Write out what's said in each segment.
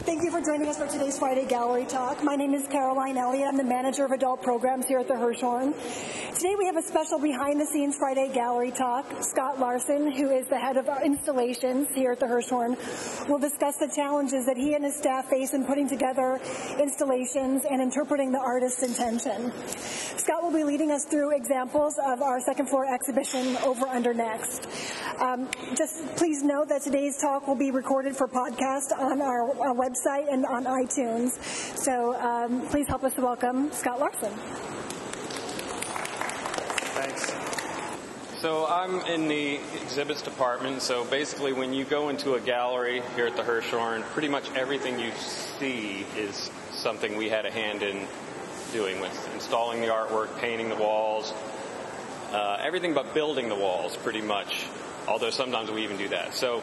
Thank you for joining us for today's Friday Gallery Talk. My name is Caroline Elliott. I'm the manager of adult programs here at the Hirshhorn. Today we have a special behind the scenes Friday Gallery Talk. Scott Larson, who is the head of our installations here at the Hirshhorn, will discuss the challenges that he and his staff face in putting together installations and interpreting the artist's intention. Scott will be leading us through examples of our second floor exhibition Over Under Next. Um, just please note that today's talk will be recorded for podcast on our, our website and on iTunes. So um, please help us to welcome Scott Larson. Thanks. So I'm in the exhibits department. So basically, when you go into a gallery here at the Hirshhorn, pretty much everything you see is something we had a hand in doing with installing the artwork, painting the walls, uh, everything but building the walls, pretty much. Although sometimes we even do that. So,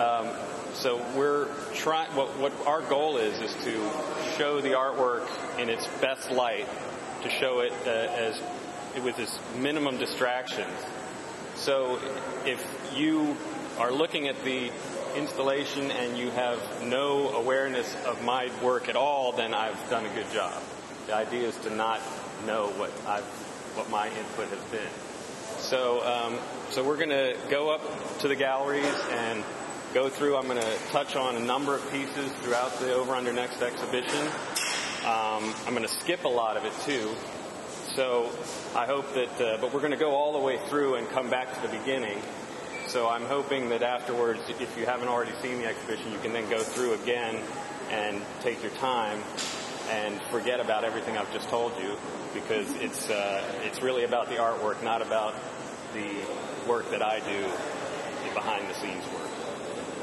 um, so we're trying. What, what our goal is is to show the artwork in its best light, to show it uh, as with as minimum distractions. So if you are looking at the installation and you have no awareness of my work at all, then I've done a good job. The idea is to not know what I've, what my input has been. So, um, so we're going to go up to the galleries and go through. I'm going to touch on a number of pieces throughout the Over Under Next exhibition. Um, I'm going to skip a lot of it too. So I hope that, uh, but we're going to go all the way through and come back to the beginning. So I'm hoping that afterwards, if you haven't already seen the exhibition, you can then go through again and take your time and forget about everything I've just told you because it's uh, it's really about the artwork, not about the work that I do, the behind the scenes work.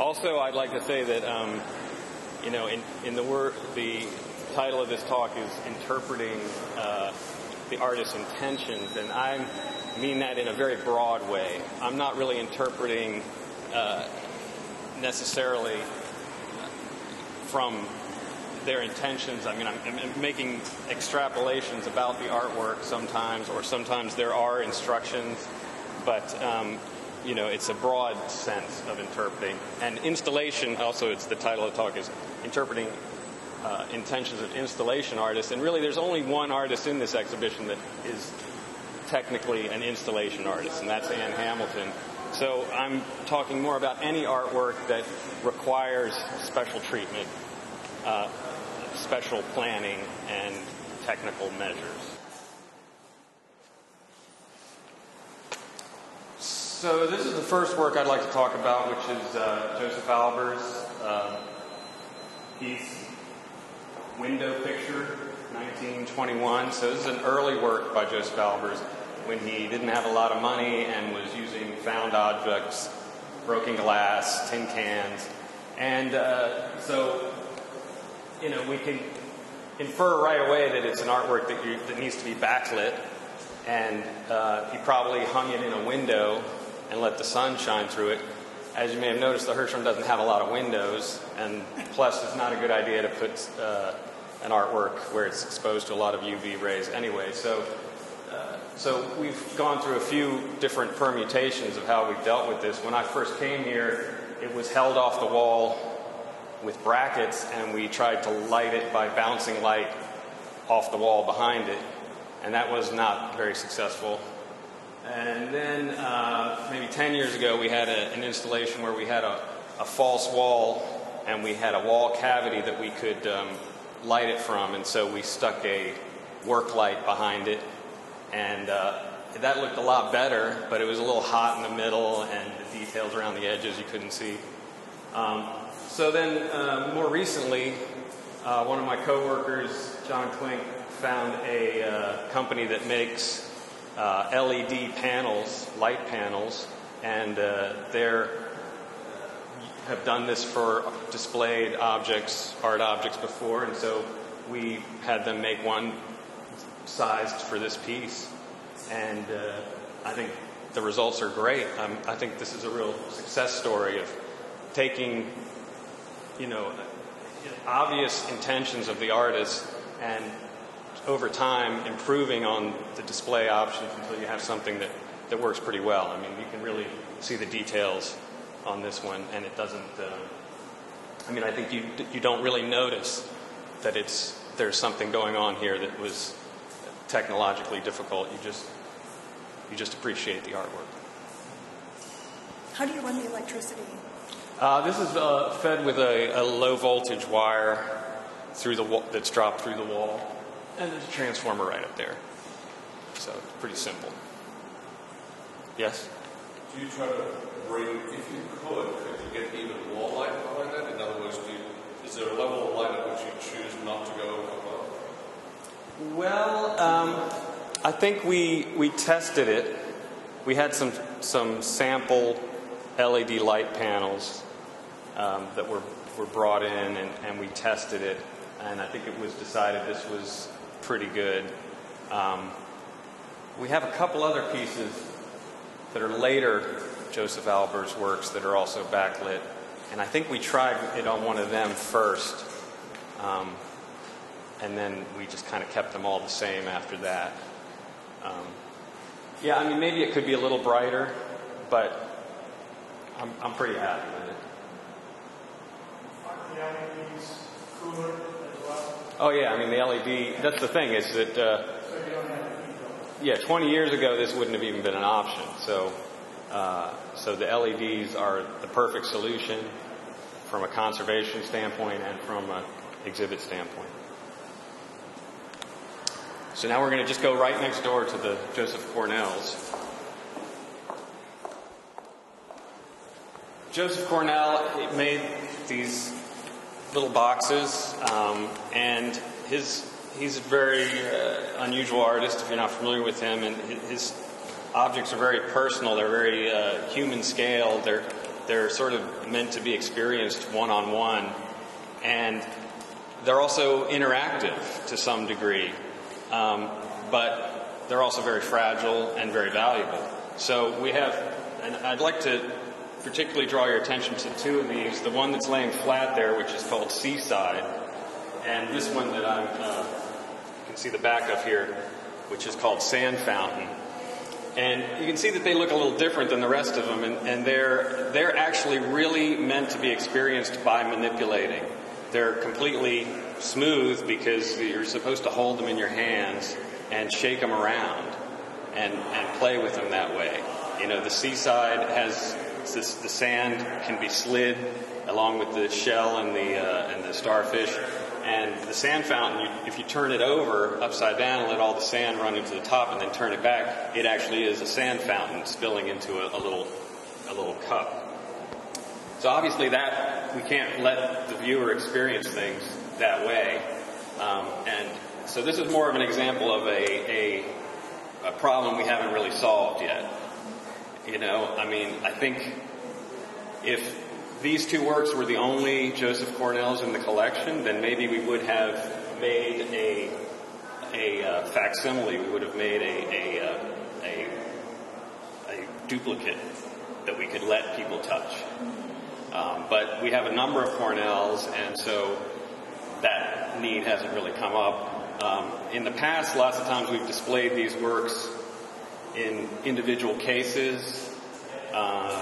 Also, I'd like to say that um, you know, in in the word, the title of this talk is interpreting. Uh, the artist's intentions, and I mean that in a very broad way. I'm not really interpreting uh, necessarily from their intentions. I mean, I'm, I'm, making extrapolations about the artwork sometimes, or sometimes there are instructions, but um, you know, it's a broad sense of interpreting. And installation, also, it's the title of the talk is interpreting uh, intentions of installation artists. And really, there's only one artist in this exhibition that is technically an installation artist, and that's Ann Hamilton. So I'm talking more about any artwork that requires special treatment, uh, special planning, and technical measures. So this is the first work I'd like to talk about, which is uh, Josef Albers' uh, piece window picture, 1921. So this is an early work by Josef Albers when he didn't have a lot of money and was using found objects, broken glass, tin cans. And uh, so, you know, we can infer right away that it's an artwork that, you, that needs to be backlit. And uh, he probably hung it in a window and let the sun shine through it. As you may have noticed, the Hirshhorn doesn't have a lot of windows, and plus, it's not a good idea to put uh, an artwork where it's exposed to a lot of UV rays anyway. So, uh, so we've gone through a few different permutations of how we've dealt with this. When I first came here, it was held off the wall with brackets, and we tried to light it by bouncing light off the wall behind it, and that was not very successful. And then uh, maybe 10 years ago, we had a, an installation where we had a, a, false wall and we had a wall cavity that we could um, light it from, and so we stuck a work light behind it, and uh, that looked a lot better, but it was a little hot in the middle, and the details around the edges you couldn't see. Um, so then, uh, more recently, uh, one of my coworkers, John Klink, found a uh, company that makes uh, LED panels, light panels, and uh, they're have done this for displayed objects, art objects before, and so we had them make one sized for this piece. And uh, I think the results are great. Um, I think this is a real success story of taking, you know, obvious intentions of the artist and over time improving on the display options until you have something that, that works pretty well. I mean, you can really see the details on this one, and it doesn't uh, I mean, I think you, you don't really notice that it's, there's something going on here that was technologically difficult. You just, you just appreciate the artwork. How do you run the electricity? Uh, this is uh, fed with a, a, low voltage wire through the that's dropped through the wall, and there's a transformer right up there. So it's pretty simple. Yes. Do you try to bring, if you could, could you get even more light behind that? In other words, do you, is there a level of light at which you choose not to go above? Well, um, I think we we tested it. We had some some sample LED light panels um, that were were brought in, and, and we tested it, and I think it was decided this was pretty good. Um, we have a couple other pieces that are later Josef Albers works that are also backlit. And I think we tried it on one of them first. Um, and then we just kind of kept them all the same after that. Um, yeah, I mean, maybe it could be a little brighter, but I'm, I'm pretty happy with it. Are the cooler? Oh, yeah, I mean, the LED, that's the thing, is that, uh, yeah, 20 years ago, this wouldn't have even been an option. So, uh, so the LEDs are the perfect solution from a conservation standpoint and from an exhibit standpoint. So now we're going to just go right next door to the Joseph Cornell's. Joseph Cornell made these little boxes, um, and his he's a very uh, unusual artist if you're not familiar with him, and his objects are very personal. They're very uh, human scale. They're they're sort of meant to be experienced one on one, and they're also interactive to some degree, um, but they're also very fragile and very valuable. So we have, and I'd like to particularly draw your attention to two of these. The one that's laying flat there, which is called Seaside, and this one that I'm, uh, you can see the back of here, which is called Sand Fountain. And you can see that they look a little different than the rest of them, and, and they're, they're actually really meant to be experienced by manipulating. They're completely smooth because you're supposed to hold them in your hands and shake them around and, and play with them that way. You know, the seaside has this, the sand can be slid along with the shell and the, uh, and the starfish. And the sand fountain, you, if you turn it over upside down and let all the sand run into the top and then turn it back, it actually is a sand fountain spilling into a, a little, a little cup. So obviously that, we can't let the viewer experience things that way. Um, and so this is more of an example of a, a, a problem we haven't really solved yet. You know, I mean, I think if these two works were the only Joseph Cornells in the collection, then maybe we would have made a a uh, facsimile. We would have made a a, uh, a a duplicate that we could let people touch. Um, but we have a number of Cornells, and so that need hasn't really come up. Um, in the past, lots of times we've displayed these works in individual cases. Uh,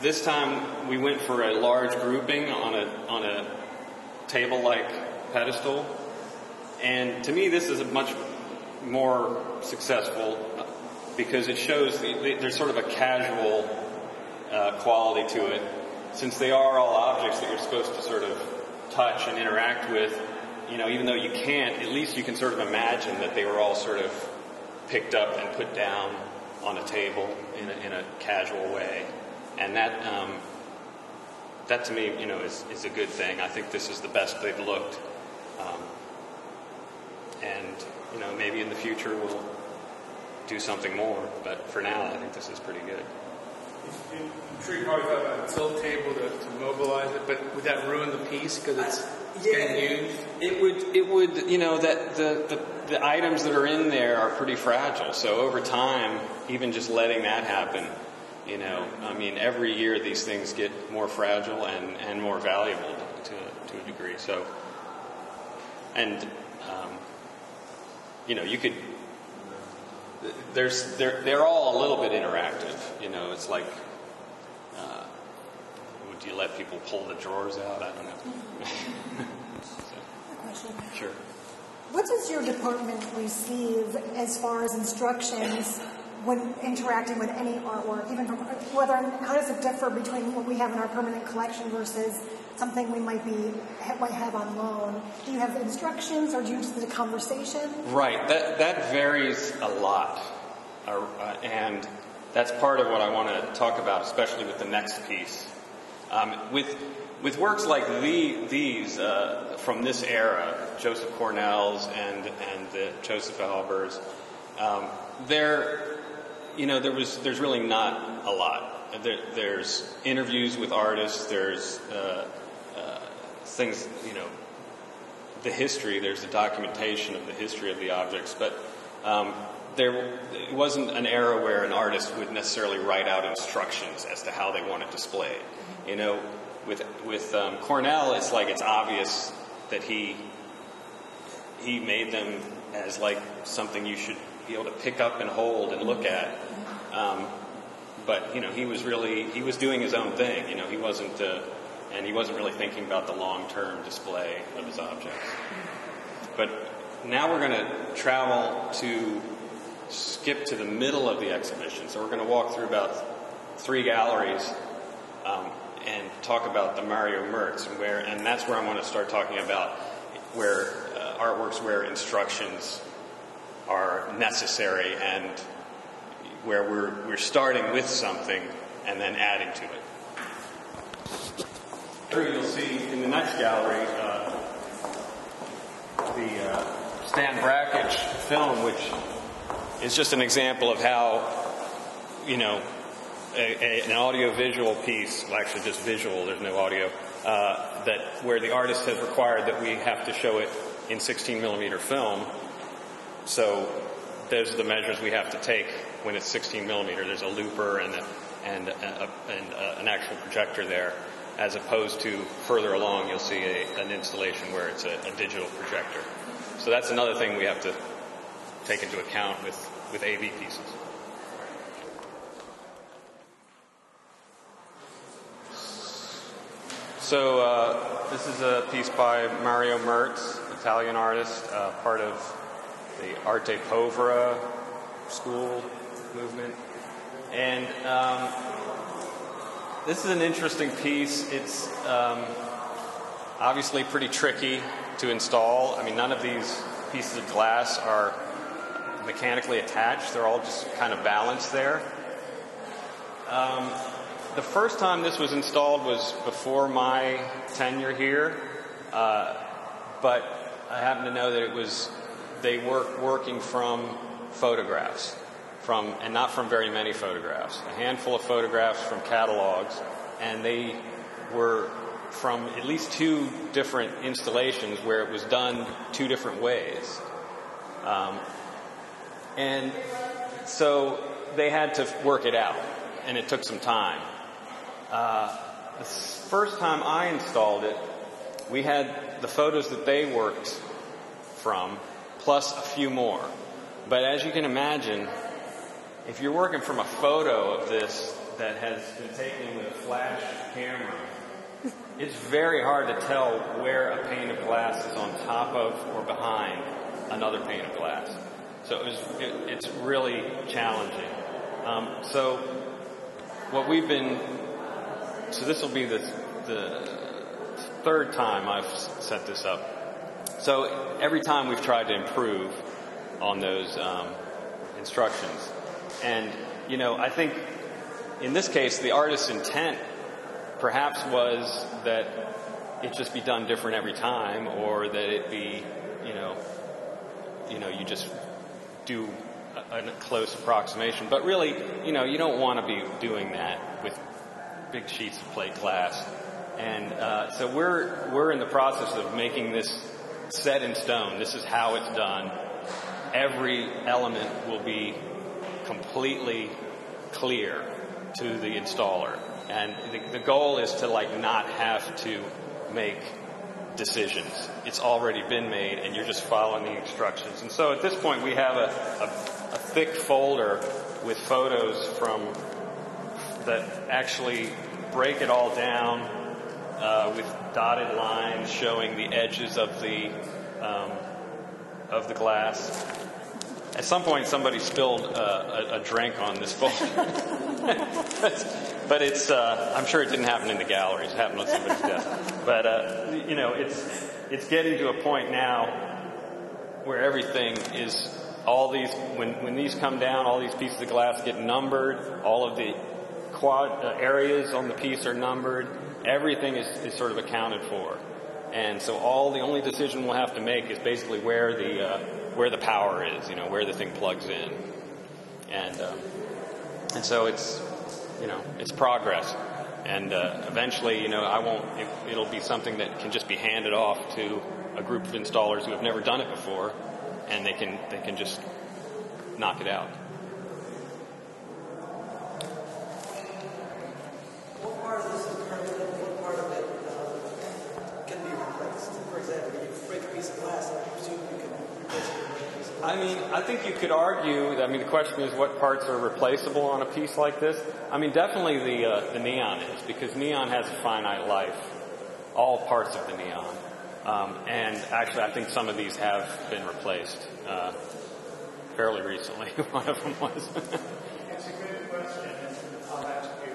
this time we went for a large grouping on a on a table-like pedestal, and to me this is a much more successful because it shows the, there's sort of a casual uh, quality to it, since they are all objects that you're supposed to sort of touch and interact with. You know, even though you can't, at least you can sort of imagine that they were all sort of picked up and put down on a table in a, in a casual way and that um, that to me, you know, is, is a good thing. I think this is the best they've looked, um, and you know, maybe in the future we'll do something more. But for now, I think this is pretty good. I'm sure you probably thought about a tilt table to, to mobilize it, but would that ruin the piece because it's, it's yeah, getting used? It would. It would. You know that the, the the items that are in there are pretty fragile. So over time, even just letting that happen you know, I mean, every year these things get more fragile and, and more valuable to, to a degree. So, and, um, you know, you could, there's, they're, they're all a little bit interactive. You know, it's like, uh, do you let people pull the drawers out? I don't know. A question. Sure. What does your department receive as far as instructions when interacting with any artwork, even from whether how does it differ between what we have in our permanent collection versus something we might be might have on loan? Do you have instructions, or do you just do a conversation? Right. That that varies a lot, uh, and that's part of what I want to talk about, especially with the next piece. Um, with with works like the, these uh, from this era, Joseph Cornell's and and the Josef Albers, um, there, you know, there was there's really not a lot. There, there's interviews with artists. There's uh, uh, things, you know, the history. There's the documentation of the history of the objects, but um, there it wasn't an era where an artist would necessarily write out instructions as to how they want it displayed. You know, with um, Cornell, it's like it's obvious that he he made them as like something you should be able to pick up and hold and look at. Um, but you know, he was really he was doing his own thing. You know, he wasn't uh, and he wasn't really thinking about the long term display of his objects. But now we're going to travel to skip to the middle of the exhibition. So we're going to walk through about three galleries. Um, and talk about the Mario Merz, and where, and that's where I want to start talking about where uh, artworks where instructions are necessary and where we're we're starting with something and then adding to it. Here you'll see in the next gallery uh, the uh, Stan Brakhage film, which is just an example of how you know a, a, an audio-visual piece, well, actually just visual, there's no audio, uh, that where the artist has required that we have to show it in 16 millimeter film. So those are the measures we have to take when it's 16 millimeter. There's a looper and a, and, a, and an actual projector there, as opposed to further along, you'll see an installation where it's a, digital projector. So that's another thing we have to take into account with, with AV pieces. So uh, this is a piece by Mario Merz, Italian artist, uh, part of the Arte Povera school movement. And um, this is an interesting piece. It's um, obviously pretty tricky to install. I mean, none of these pieces of glass are mechanically attached. They're all just kind of balanced there. Um, the first time this was installed was before my tenure here, uh, but I happen to know that it was they were working from photographs, from and not from very many photographs, a handful of photographs from catalogs, and they were from at least two different installations where it was done two different ways, um, and so they had to work it out, and it took some time. Uh, the first time I installed it, we had the photos that they worked from, plus a few more. But as you can imagine, if you're working from a photo of this that has been taken with a flash camera, it's very hard to tell where a pane of glass is on top of or behind another pane of glass. So it was, it, it's really challenging. Um, so what we've been so this will be the, the third time I've set this up. So every time we've tried to improve on those um, instructions. And, you know, I think in this case, the artist's intent perhaps was that it just be done different every time or that it be, you know, you know, you just do a, a close approximation. But really, you know, you don't want to be doing that with big sheets of plate glass. And uh, so we're we're in the process of making this set in stone. This is how it's done. Every element will be completely clear to the installer, and the, the goal is to like not have to make decisions. It's already been made, and you're just following the instructions. And so at this point, we have a, a, a thick folder with photos from that actually break it all down uh, with dotted lines showing the edges of the um, of the glass. At some point, somebody spilled uh, a, a, drink on this phone, but it's. Uh, I'm sure it didn't happen in the galleries. It happened on somebody's desk. But uh, you know, it's it's getting to a point now where everything is all these when when these come down, all these pieces of glass get numbered. All of the quad uh, areas on the piece are numbered. Everything is, is sort of accounted for. And so all the only decision we'll have to make is basically where the uh, where the power is, you know, where the thing plugs in, and um, and so it's you know it's progress, and uh, eventually you know I won't it, it'll be something that can just be handed off to a group of installers who have never done it before, and they can they can just knock it out. I mean, I think you could argue. I mean, the question is, what parts are replaceable on a piece like this? I mean, definitely the uh, the neon is because neon has a finite life. All parts of the neon, um, and actually, I think some of these have been replaced uh, fairly recently. One of them was. It's a good question, I'll ask you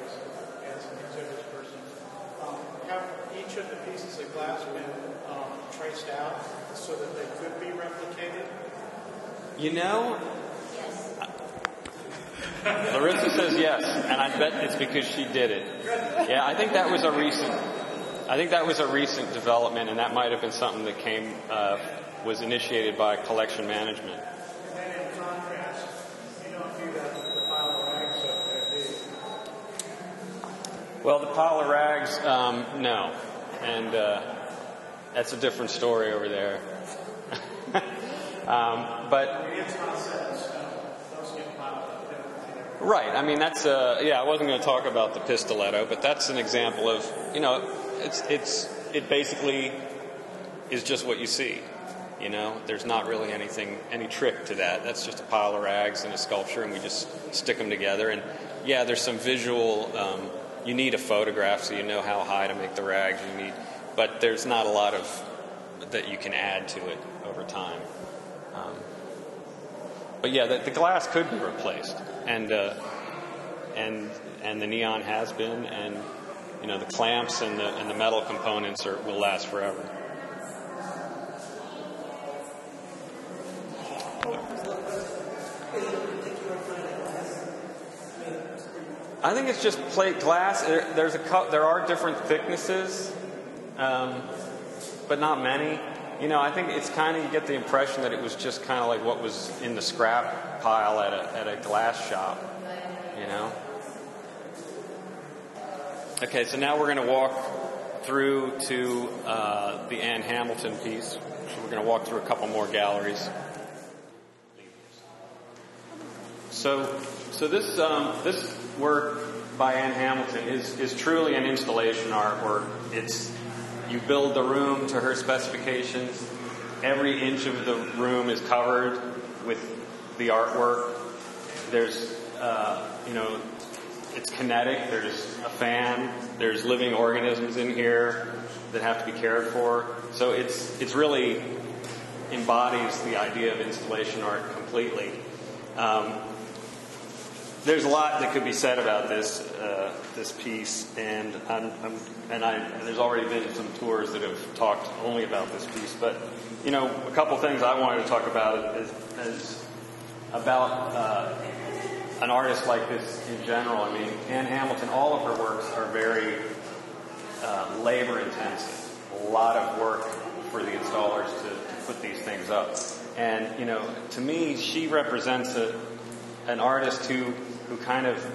as an exhibit person. Um, have each of the pieces of glass been um, traced out so that they? You know, Larissa says yes, and I bet it's because she did it. Yeah, I think that was a recent. I think that was a recent development, and that might have been something that came uh, was initiated by collection management. Well, the pile of rags, um, no, and uh, that's a different story over there. um, but I mean, it's not set in stone. Those get piled up there. Right. I mean, that's uh, yeah. I wasn't going to talk about the pistoletto, but that's an example of you know, it's it's it basically is just what you see. You know, there's not really anything any trick to that. That's just a pile of rags and a sculpture, and we just stick them together. And yeah, there's some visual. Um, you need a photograph so you know how high to make the rags. You need, but there's not a lot of that you can add to it over time. But yeah, the, the, glass could be replaced, and uh, and and the neon has been, and you know the clamps and the and the metal components are, will last forever. I think it's just plate glass. There, there's a there are different thicknesses, um, but not many. You know, I think it's kind of you get the impression that it was just kind of like what was in the scrap pile at a at a glass shop. You know. Okay, so now we're going to walk through to uh, the Ann Hamilton piece. So we're going to walk through a couple more galleries. So, so this um, this work by Ann Hamilton is is truly an installation artwork. It's you build the room to her specifications. Every inch of the room is covered with the artwork. There's, uh, you know, it's kinetic. There's a fan. There's living organisms in here that have to be cared for. So it's it's really embodies the idea of installation art completely. Um, there's a lot that could be said about this uh, this piece, and I'm, I'm, and I there's already been some tours that have talked only about this piece. But you know, a couple things I wanted to talk about is, is about uh, an artist like this in general. I mean, Ann Hamilton, all of her works are very uh, labor intensive. A lot of work for the installers to, to put these things up. And you know, to me, she represents a, an artist who who kind of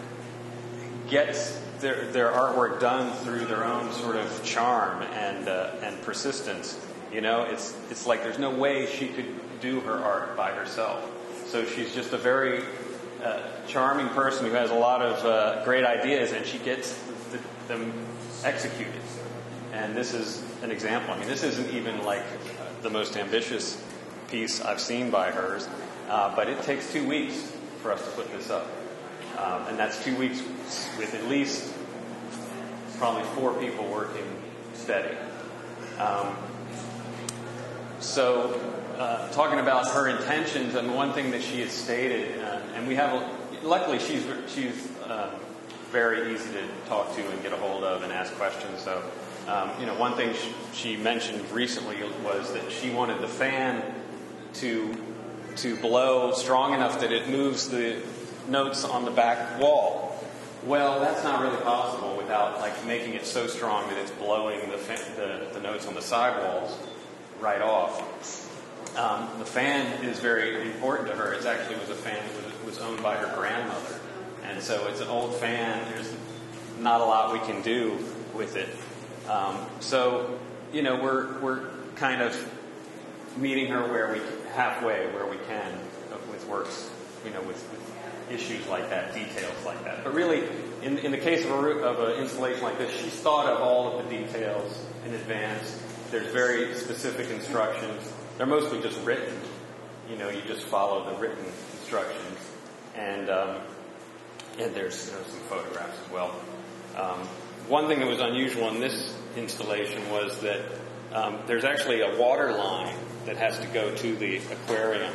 gets their, their artwork done through their own sort of charm and uh, and persistence. You know, it's it's like there's no way she could do her art by herself. So she's just a very uh, charming person who has a lot of uh, great ideas, and she gets the, them executed. And this is an example. I mean, this isn't even like the most ambitious piece I've seen by hers, uh, but it takes two weeks for us to put this up. Um, and that's two weeks with at least probably four people working steady. Um, so, uh, talking about her intentions, and one thing that she has stated, uh, and we have, luckily, she's she's um, very easy to talk to and get a hold of and ask questions. So, um, you know, one thing she, she mentioned recently was that she wanted the fan to to blow strong enough that it moves the notes on the back wall. Well, that's not really possible without like making it so strong that it's blowing the, the, the notes on the sidewalls right off. Um, the fan is very important to her. It actually was a fan that was, was owned by her grandmother, and so it's an old fan. There's not a lot we can do with it. Um, so, you know, we're we're kind of meeting her where we halfway where we can with works, you know, with, with issues like that, details like that. But really, in, in the case of, a, of an installation like this, she's thought of all of the details in advance. There's very specific instructions. They're mostly just written. You know, you just follow the written instructions. And, um, and there's, there's some photographs as well. Um, one thing that was unusual in this installation was that um, there's actually a water line that has to go to the aquarium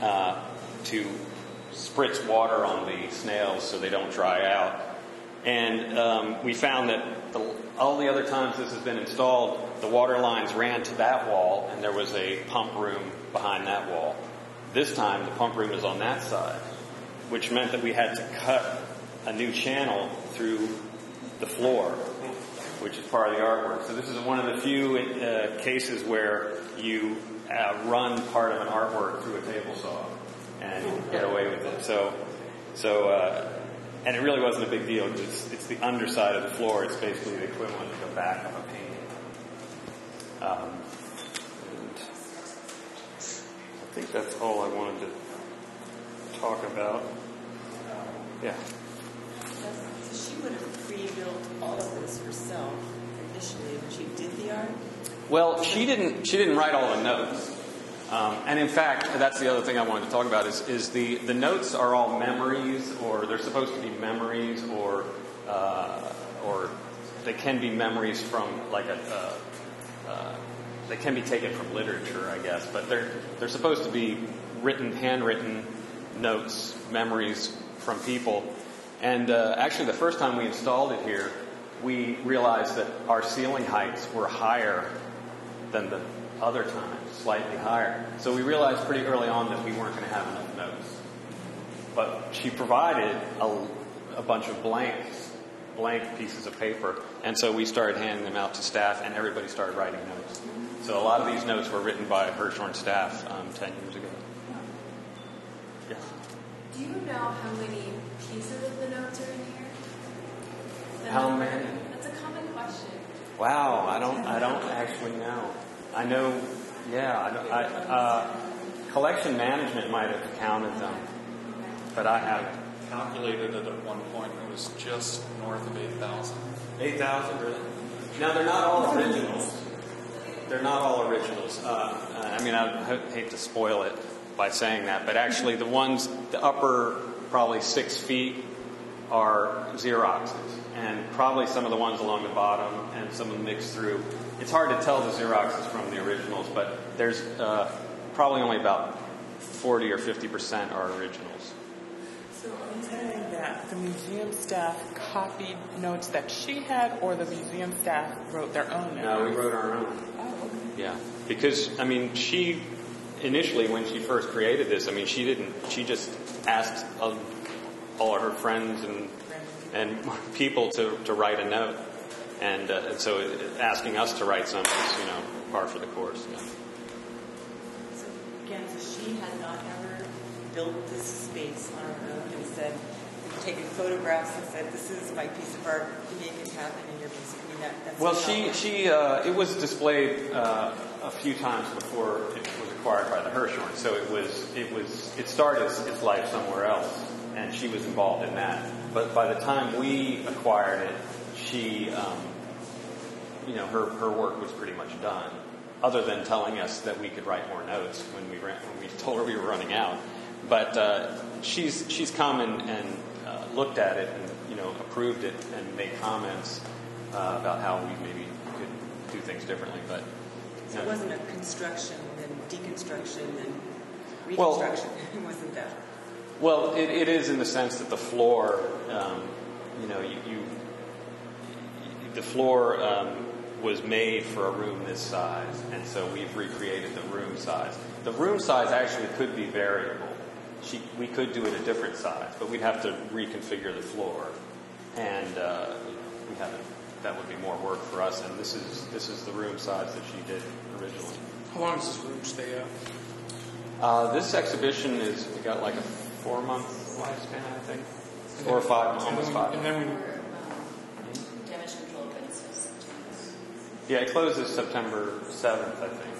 uh, to spritz water on the snails so they don't dry out. And um, we found that the, all the other times this has been installed, the water lines ran to that wall, and there was a pump room behind that wall. This time, the pump room is on that side, which meant that we had to cut a new channel through the floor, which is part of the artwork. So this is one of the few uh, cases where you uh, run part of an artwork through a table saw and get away with it. So, so, uh, and it really wasn't a big deal because it's, it's the underside of the floor. It's basically the equivalent of the back of a painting. Um, I think that's all I wanted to talk about. Yeah. She would have pre-built all of this herself initially when she did the art. Well, she didn't. She didn't write all the notes. Um, and in fact, that's the other thing I wanted to talk about is, is the, the notes are all memories, or they're supposed to be memories, or uh, or they can be memories from like a uh, uh, they can be taken from literature, I guess, but they're they're supposed to be written, handwritten notes, memories from people. And uh, actually, the first time we installed it here, we realized that our ceiling heights were higher than the other times, slightly higher. So we realized pretty early on that we weren't going to have enough notes. But she provided a, a bunch of blanks, blank pieces of paper, and so we started handing them out to staff, and everybody started writing notes. So a lot of these notes were written by Hirshhorn staff um, 10 years ago. Yes. Do you know how many pieces of the notes are in here? The How number? many? That's a common question. Wow, I don't, I don't actually know. I know, yeah, I, I, uh, collection management might have counted them, but I haven't. calculated it at one point. It was just north of 8,000. Eight thousand, really? Now they're not all originals. They're not all originals. Uh, I mean, I hate to spoil it by saying that, but actually, the ones, the upper probably six feet, are Xeroxes, and probably some of the ones along the bottom and some of them mixed through. It's hard to tell the Xeroxes from the originals, but there's uh, probably only about forty or fifty percent are originals. So you saying that the museum staff copied notes that she had, or the museum staff wrote their own notes? No, we wrote our own. Oh, okay. Yeah, because I mean, she initially when she first created this, I mean, she didn't. She just asked all of her friends and and people to to write a note, and, uh, and so asking us to write something is you know par for the course. Yeah. So again, so she had not ever built this space on her own and said, taken photographs and said, "This is my piece of art. Make it happen in your music." I mean, that, that's Well, she she uh, it was displayed uh, a few times before it was acquired by the Hirshhorn. So it was it was it started its, life somewhere else, and she was involved in that. But by the time we acquired it, she um, you know her her work was pretty much done. Other than telling us that we could write more notes when we ran, when we told her we were running out, but uh, she's she's come and, and uh, looked at it and you know approved it and made comments uh, about how we maybe could do things differently. But So it wasn't a construction, deconstruction, and reconstruction. it wasn't that. Well, it, it is in the sense that the floor, um, you know, you, you the floor um, was made for a room this size, and so we've recreated the room size. The room size actually could be variable. She, we could do it a different size, but we'd have to reconfigure the floor, and uh, we haven't. That would be more work for us. And this is this is the room size that she did originally. How long does this room stay up? Uh, this exhibition is we got like a four month lifespan, I think, Four or five, almost five. And then we, Damage control opens. Yeah, it closes September 7th, I think.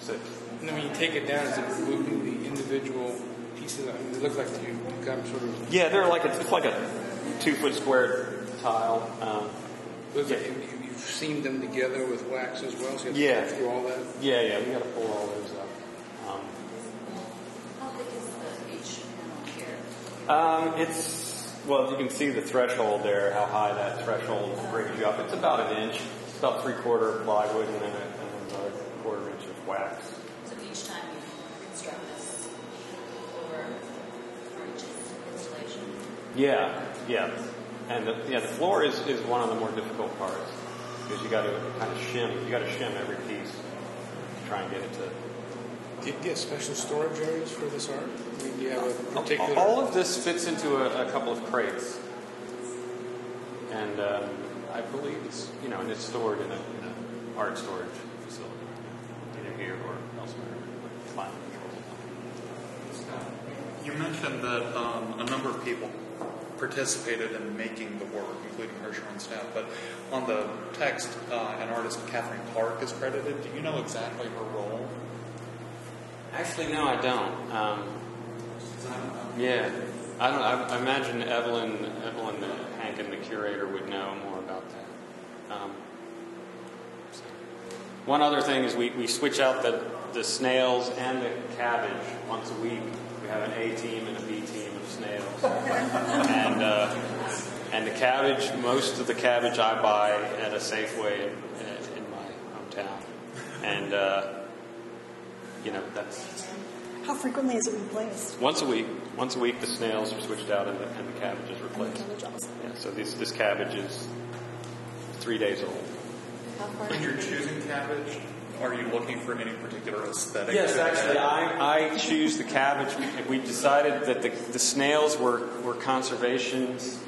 Sixth. and then when you take it down, is it removing the individual pieces? I mean, they look like you got sort of. Yeah, they're like a, it's like a two foot square tile. Um, Looks like you, you've seamed them together with wax as well, so you have to Yeah. go through all that. yeah, yeah, we got to pull all those up. Um, How big is the each panel here? Um, it's well, you can see the threshold there. How high that threshold brings you up. It's about an inch. It's about three quarter plywood and then, another quarter inch of wax. So each time you construct this over for each installation? Yeah, yeah, and the, yeah, the floor is, is one of the more difficult parts because you got to kind of shim. You got to shim every piece to try and get it to Do you get special storage areas for this art? I mean, do you have a particular? All of this fits into a, a couple of crates, and um, I believe it's you know, and it's stored in a, in a art storage facility, either here or elsewhere. Climate control. You mentioned that um, a number of people participated in making the work, including Hirshhorn staff, but on the text, uh, an artist, Kathryn Clark, is credited. Do you know exactly her role? Actually, no, I don't. Um, yeah, I don't. I, imagine Evelyn, Evelyn Hank, and the curator, would know more about that. Um, so. One other thing is we, we switch out the, the snails and the cabbage once a week. We have an A team and a B team snails, and uh, and the cabbage. Most of the cabbage I buy at a Safeway in, in my hometown, and. Uh, you know, that's How frequently is it replaced? once a week. Once a week, the snails are switched out and the, and the cabbage is And the replaced. cabbage also. Yeah, so this this cabbage is three days old. How far When you're choosing cabbage, are you looking for any particular aesthetic? Yes, actually, I, I choose the cabbage. We decided that the, the snails were, were conservation's,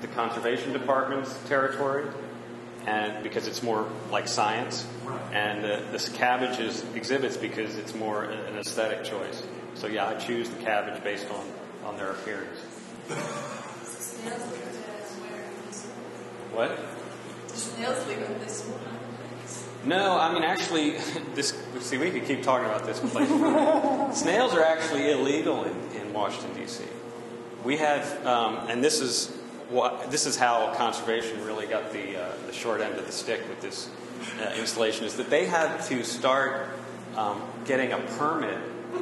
the conservation department's territory, and because it's more like science, and uh, this cabbage is exhibits because it's more an aesthetic choice. So yeah, I choose the cabbage based on, on their appearance. What? Snails leave with this one. No, I mean actually, this. See, we could keep talking about this place. Snails are actually illegal in, in Washington D.C. We have, um, and this is what this is how conservation really got the uh, the short end of the stick with this uh, installation is that they had to start um, getting a permit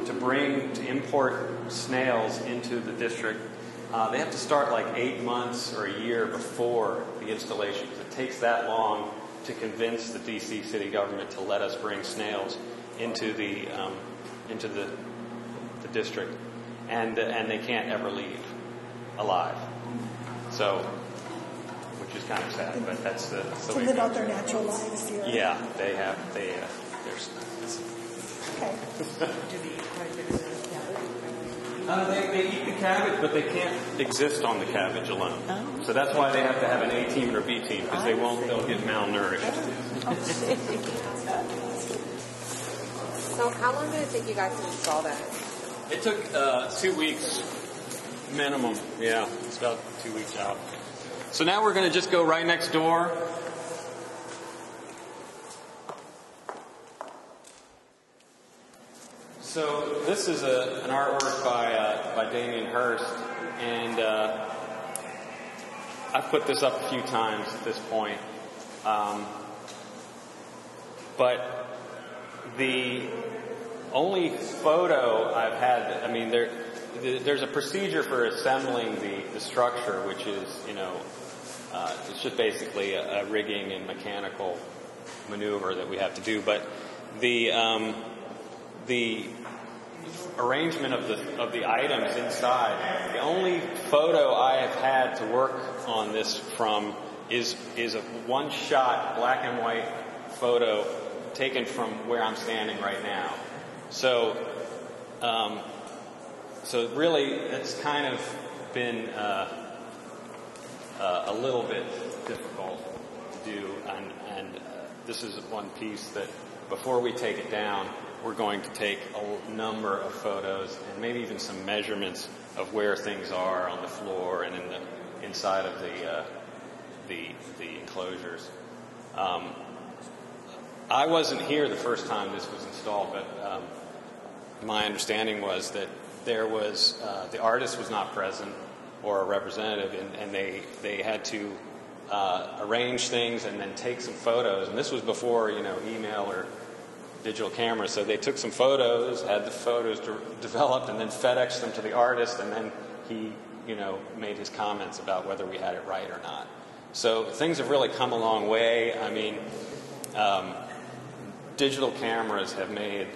to bring to import snails into the district. Uh, they have to start like eight months or a year before the installation because it takes that long to convince the DC city government to let us bring snails into the um, into the the district, and uh, and they can't ever leave alive. So, which is kind of sad, but that's the, that's the To way. live it out their natural lives here. Yeah, they have they uh, there's. Okay. Do they eat quite a bit of the cabbage? Uh, they, they eat the cabbage, but they can't exist on the cabbage alone. Oh. So that's why they have to have an A team or B team because they won't. They'll get malnourished. So how long did it take you guys to install that? It took uh, two weeks minimum. Yeah, it's about two weeks out. So now we're going to just go right next door. So this is a, an artwork by uh, by Damien Hirst, and uh, I've put this up a few times at this point. Um, but the only photo I've had, I mean, there, there's a procedure for assembling the, the structure, which is, you know, Uh, it's just basically a, a rigging and mechanical maneuver that we have to do. But the um, the arrangement of the of the items inside. The only photo I have had to work on this from is is a one shot black and white photo taken from where I'm standing right now. So um, so really, it's kind of been uh, uh, a little bit difficult to do, and, and uh, this is one piece that before we take it down, we're going to take a number of photos and maybe even some measurements of where things are on the floor and in the inside of the uh, the, the enclosures. Um, I wasn't here the first time this was installed, but um, my understanding was that there was uh, the artist was not present or a representative, and, and they they had to uh, arrange things and then take some photos. And this was before you know email or digital cameras. So they took some photos, had the photos de- developed, and then FedExed them to the artist, and then he you know made his comments about whether we had it right or not. So things have really come a long way. I mean. Um, digital cameras have made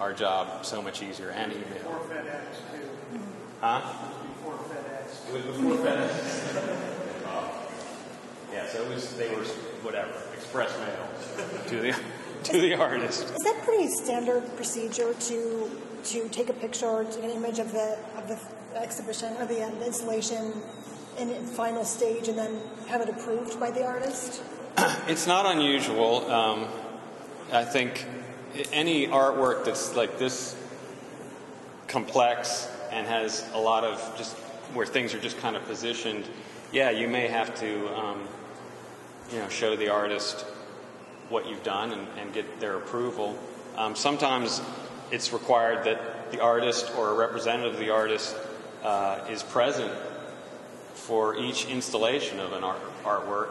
our job so much easier and email. Before FedEx, too. Huh? Before FedEx. It was before FedEx. yeah, so it was they were whatever express mail to the to the artist. Is that pretty standard procedure to to take a picture or take an image of the of the exhibition or the um, installation in its final stage and then have it approved by the artist? It's not unusual. Um, I think any artwork that's like this complex and has a lot of just where things are just kind of positioned, yeah, you may have to, um, you know, show the artist what you've done and, and get their approval. Um, sometimes it's required that the artist or a representative of the artist uh, is present for each installation of an art, artwork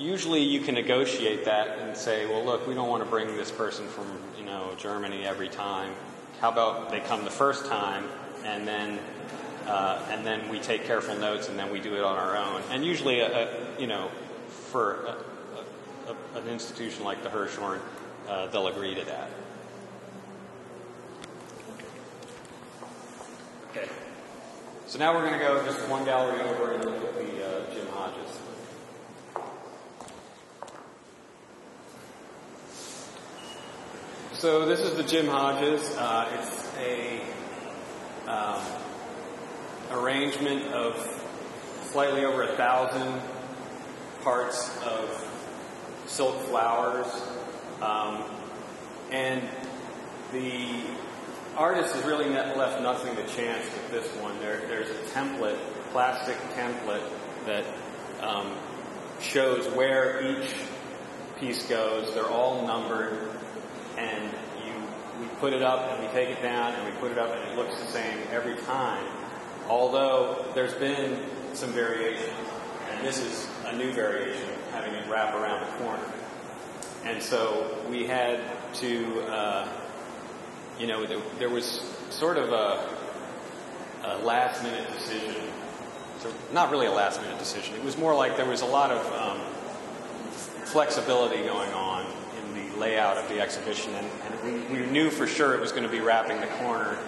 usually you can negotiate that and say, well, look, we don't want to bring this person from, you know, Germany every time. How about they come the first time and then, uh, and then we take careful notes and then we do it on our own. And usually, a, a you know, for a, an institution like the Hirshhorn, uh, they'll agree to that. Okay. So now we're going to go just one gallery over and look at the uh, Jim Hodges. So this is the Jim Hodges. Uh, it's a um, arrangement of slightly over a thousand parts of silk flowers, um, and the artist has really left nothing to chance with this one. There, there's a template, plastic template that um, shows where each piece goes. They're all numbered and you we put it up and we take it down and we put it up and it looks the same every time. Although there's been some variation, this is a new variation, of having it wrap around the corner. And so we had to, uh, you know, there, there, was sort of a, a last minute decision. So not really a last minute decision. It was more like there was a lot of um, flexibility going on in the layout of the exhibition, and, and we, we, knew for sure it was going to be wrapping the corner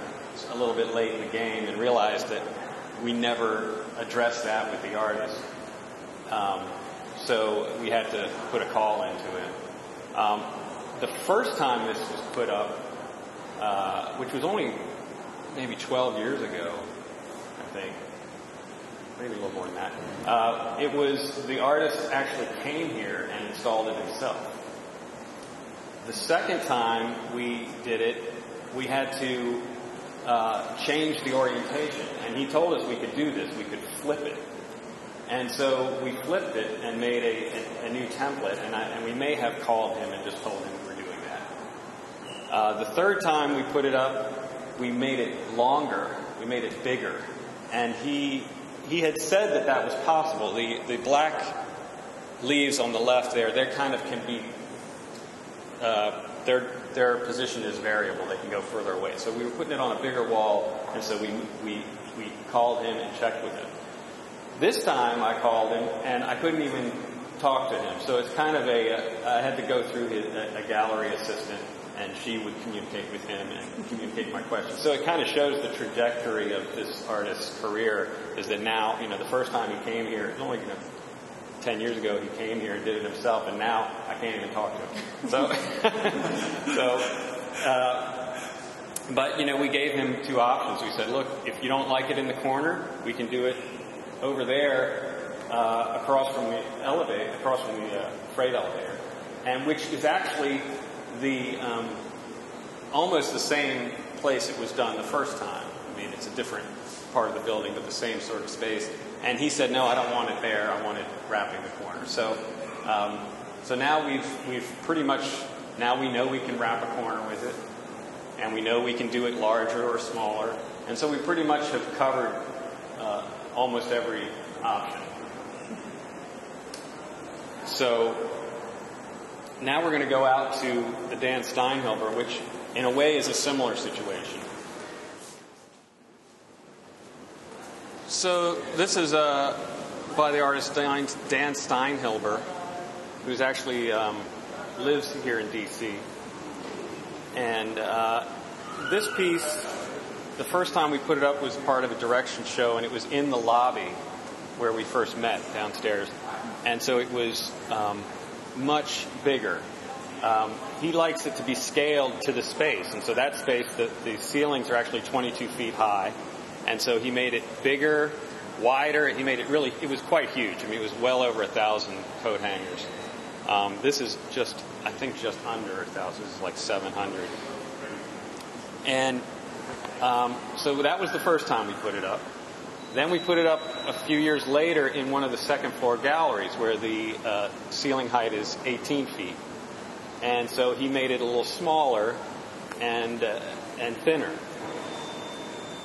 a little bit late in the game, and realized that we never addressed that with the artist. Um, so we had to put a call into it. Um, the first time this was put up, uh, which was only maybe 12 years ago, I think, maybe a little more than that. Uh, it was the artist actually came here and installed it himself. The second time we did it, we had to uh, change the orientation. And he told us we could do this, we could flip it. And so we flipped it and made a, a, a new template, and, I, and, we may have called him and just told him we were doing that. Uh, the third time we put it up, we made it longer, we made it bigger, and he he had said that that was possible. The the black leaves on the left there, they kind of can be uh, their their position is variable. They can go further away. So we were putting it on a bigger wall, and so we we we called him and checked with him. This time I called him and I couldn't even talk to him. So it's kind of a, uh, I had to go through his, a, a gallery assistant and she would communicate with him and communicate my questions. So it kind of shows the trajectory of this artist's career is that now, you know, the first time he came here, it was only, you know, 10 years ago he came here and did it himself and now I can't even talk to him. So, so, uh, but you know, we gave him two options. We said, look, if you don't like it in the corner, we can do it over there, uh, across from the elevator, across from the uh, freight elevator, and which is actually the um, almost the same place it was done the first time. I mean, it's a different part of the building, but the same sort of space. And he said, no, I don't want it there. I want it wrapping the corner. So, um, so now we've we've pretty much now we know we can wrap a corner with it, and we know we can do it larger or smaller. And so we pretty much have covered almost every option. So now we're going to go out to the Dan Steinhilber, which in a way is a similar situation. So this is uh, by the artist Dan Steinhilber, who's actually um, lives here in D.C. And uh, this piece, the first time we put it up was part of a direction show, and it was in the lobby where we first met downstairs. And so it was um, much bigger. Um, he likes it to be scaled to the space, and so that space, the, the ceilings are actually 22 feet high, and so he made it bigger, wider. He made it really, it was quite huge. I mean, it was well over a thousand coat hangers. Um, this is just, I think, just under a thousand. This is like 700. And um, so that was the first time we put it up. Then we put it up a few years later in one of the second floor galleries where the uh, ceiling height is 18 feet. And so he made it a little smaller and, uh, and thinner.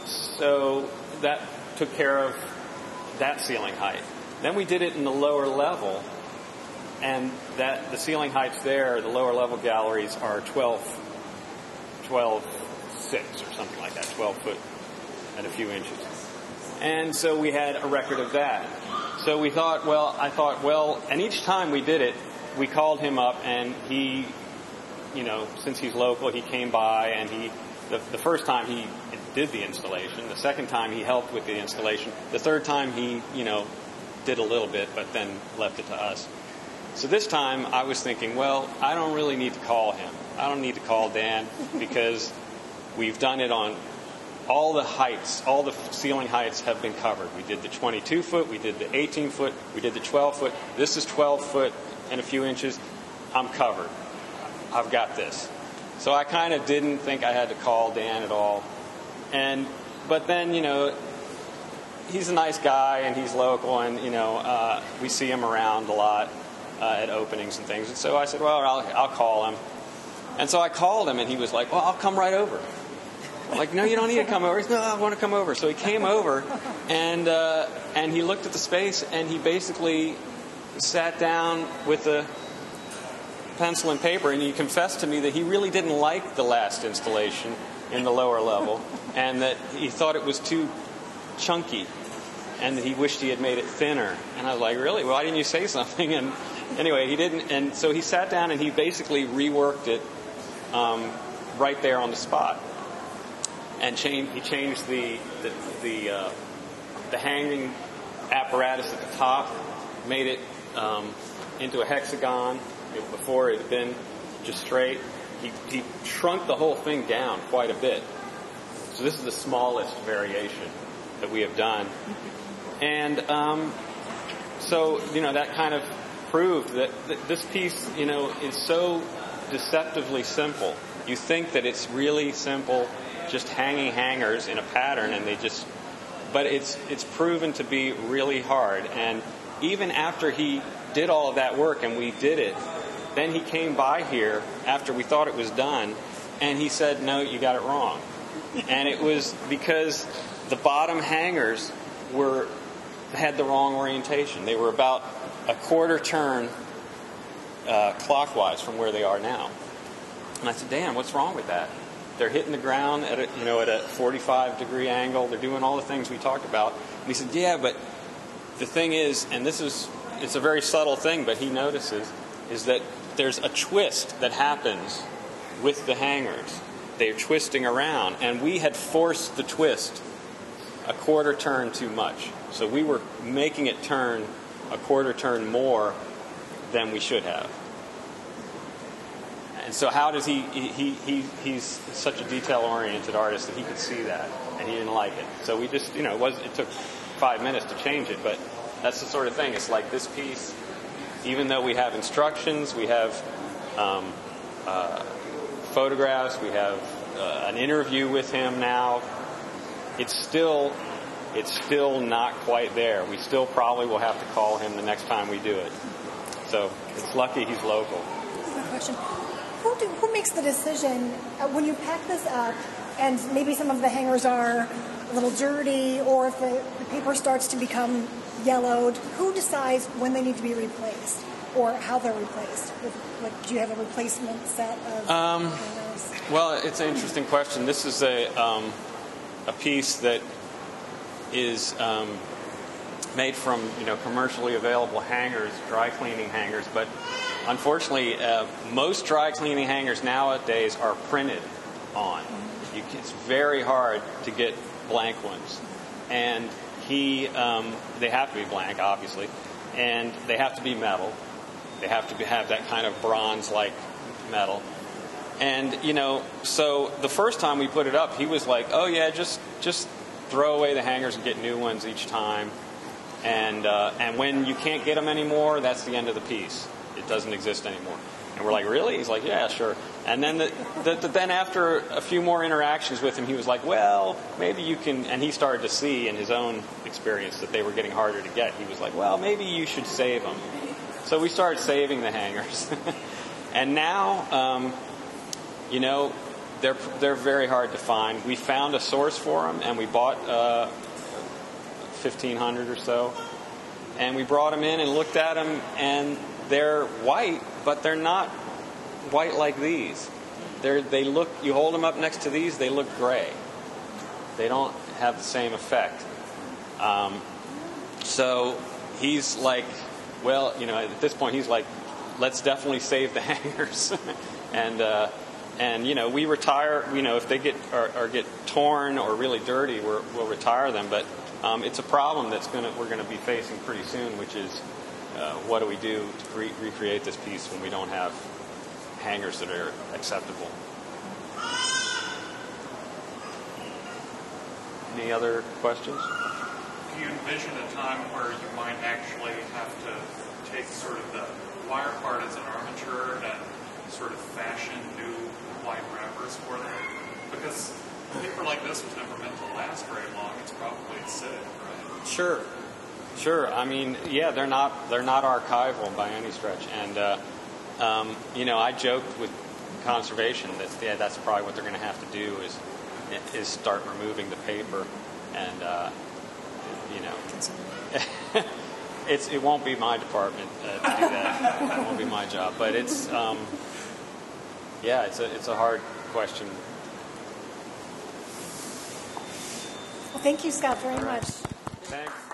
So that took care of that ceiling height. Then we did it in the lower level, and that the ceiling heights there, the lower level galleries are 12, 12, 6 or something like that, 12 foot and a few inches. And so we had a record of that. So we thought, well, I thought, well, and each time we did it, we called him up and he, you know, since he's local, he came by and he, the, the first time he did the installation. The second time he helped with the installation. The third time he, you know, did a little bit, but then left it to us. So this time I was thinking, well, I don't really need to call him. I don't need to call Dan because we've done it on all the heights, all the ceiling heights have been covered. We did the 22 foot, we did the 18 foot, we did the 12 foot. This is 12 foot and a few inches. I'm covered. I've got this. So I kind of didn't think I had to call Dan at all. And, but then, you know, he's a nice guy and he's local and, you know, uh, we see him around a lot uh, at openings and things. And so I said, well, I'll, I'll call him. And so I called him and he was like, well, I'll come right over. Like, no, you don't need to come over. He said, no, I want to come over. So he came over, and uh, and he looked at the space, and he basically sat down with a pencil and paper, and he confessed to me that he really didn't like the last installation in the lower level, and that he thought it was too chunky, and that he wished he had made it thinner. And I was like, really? Why didn't you say something? And anyway, he didn't. And so he sat down and he basically reworked it um, right there on the spot and change, he changed the the the, uh, the, hanging apparatus at the top, made it um, into a hexagon. Before it had been just straight. He, he shrunk the whole thing down quite a bit. So this is the smallest variation that we have done, and um, so you know that kind of proved that, that this piece, you know, is so deceptively simple. You think that it's really simple just hanging hangers in a pattern and they just but it's it's proven to be really hard. And even after he did all of that work and we did it then he came by here after we thought it was done and he said no you got it wrong. And it was because the bottom hangers were had the wrong orientation. They were about a quarter turn uh, clockwise from where they are now. And i said dan what's wrong with that they're hitting the ground at a, you know at a 45 degree angle. They're doing all the things we talked about. And he said, "Yeah, but the thing is, and this is it's a very subtle thing, but he notices, is that there's a twist that happens with the hangers. They're twisting around, and we had forced the twist a quarter turn too much. So we were making it turn a quarter turn more than we should have. And so, how does he? He, he he's such a detail-oriented artist that he could see that, and he didn't like it. So we just, you know, it was it took five minutes to change it, but that's the sort of thing. It's like this piece, even though we have instructions, we have um, uh, photographs, we have uh, an interview with him now. It's still it's still not quite there. We still probably will have to call him the next time we do it. So it's lucky he's local. Question. Who, do, who makes the decision uh, when you pack this up and maybe some of the hangers are a little dirty or if the, the paper starts to become yellowed? Who decides when they need to be replaced or how they're replaced? Do you have a replacement set of Um, hangers? Well, it's an interesting question. This is a um, a piece that is um, made from you know commercially available hangers, dry cleaning hangers, but unfortunately, uh, most dry cleaning hangers nowadays are printed on. You, it's very hard to get blank ones, and he um, they have to be blank, obviously, and they have to be metal. They have to be, have that kind of bronze-like metal. And you know, so the first time we put it up, he was like, "Oh yeah, just just throw away the hangers and get new ones each time." And uh, and when you can't get them anymore, that's the end of the piece. It doesn't exist anymore. And we're like, "Really?" He's like, "Yeah, sure." And then the, the, the, then after a few more interactions with him, he was like, "Well, maybe you can." And he started to see in his own experience that they were getting harder to get. He was like, "Well, maybe you should save them." So we started saving the hangers. and now. Um, you know, they're they're very hard to find. We found a source for them, and we bought uh, fifteen hundred or so, and we brought them in and looked at them, and they're white, but they're not white like these. They're they look. You hold them up next to these, they look gray. They don't have the same effect. Um, so he's like, well, you know, at this point he's like, let's definitely save the hangers, and. Uh, and you know we retire you know if they get or, or get torn or really dirty we're, we'll retire them but um, it's a problem that's going to we're going to be facing pretty soon which is uh, what do we do to re- recreate this piece when we don't have hangers that are acceptable any other questions Do you envision a time where you might actually have to take sort of the wire part as an armature and sort of fashion new white wrappers for them? Because paper like this was never meant to last very long. It's probably acidic, right? Sure, sure. I mean, yeah, they're not they're not archival by any stretch, and uh, um, you know, I joked with conservation that yeah, that's probably what they're going to have to do is is start removing the paper, and uh, you know, it's it won't be my department uh, to do that. it won't be my job, but it's um, yeah, it's a it's a hard question. Well, thank you, Scott, very much. Thanks.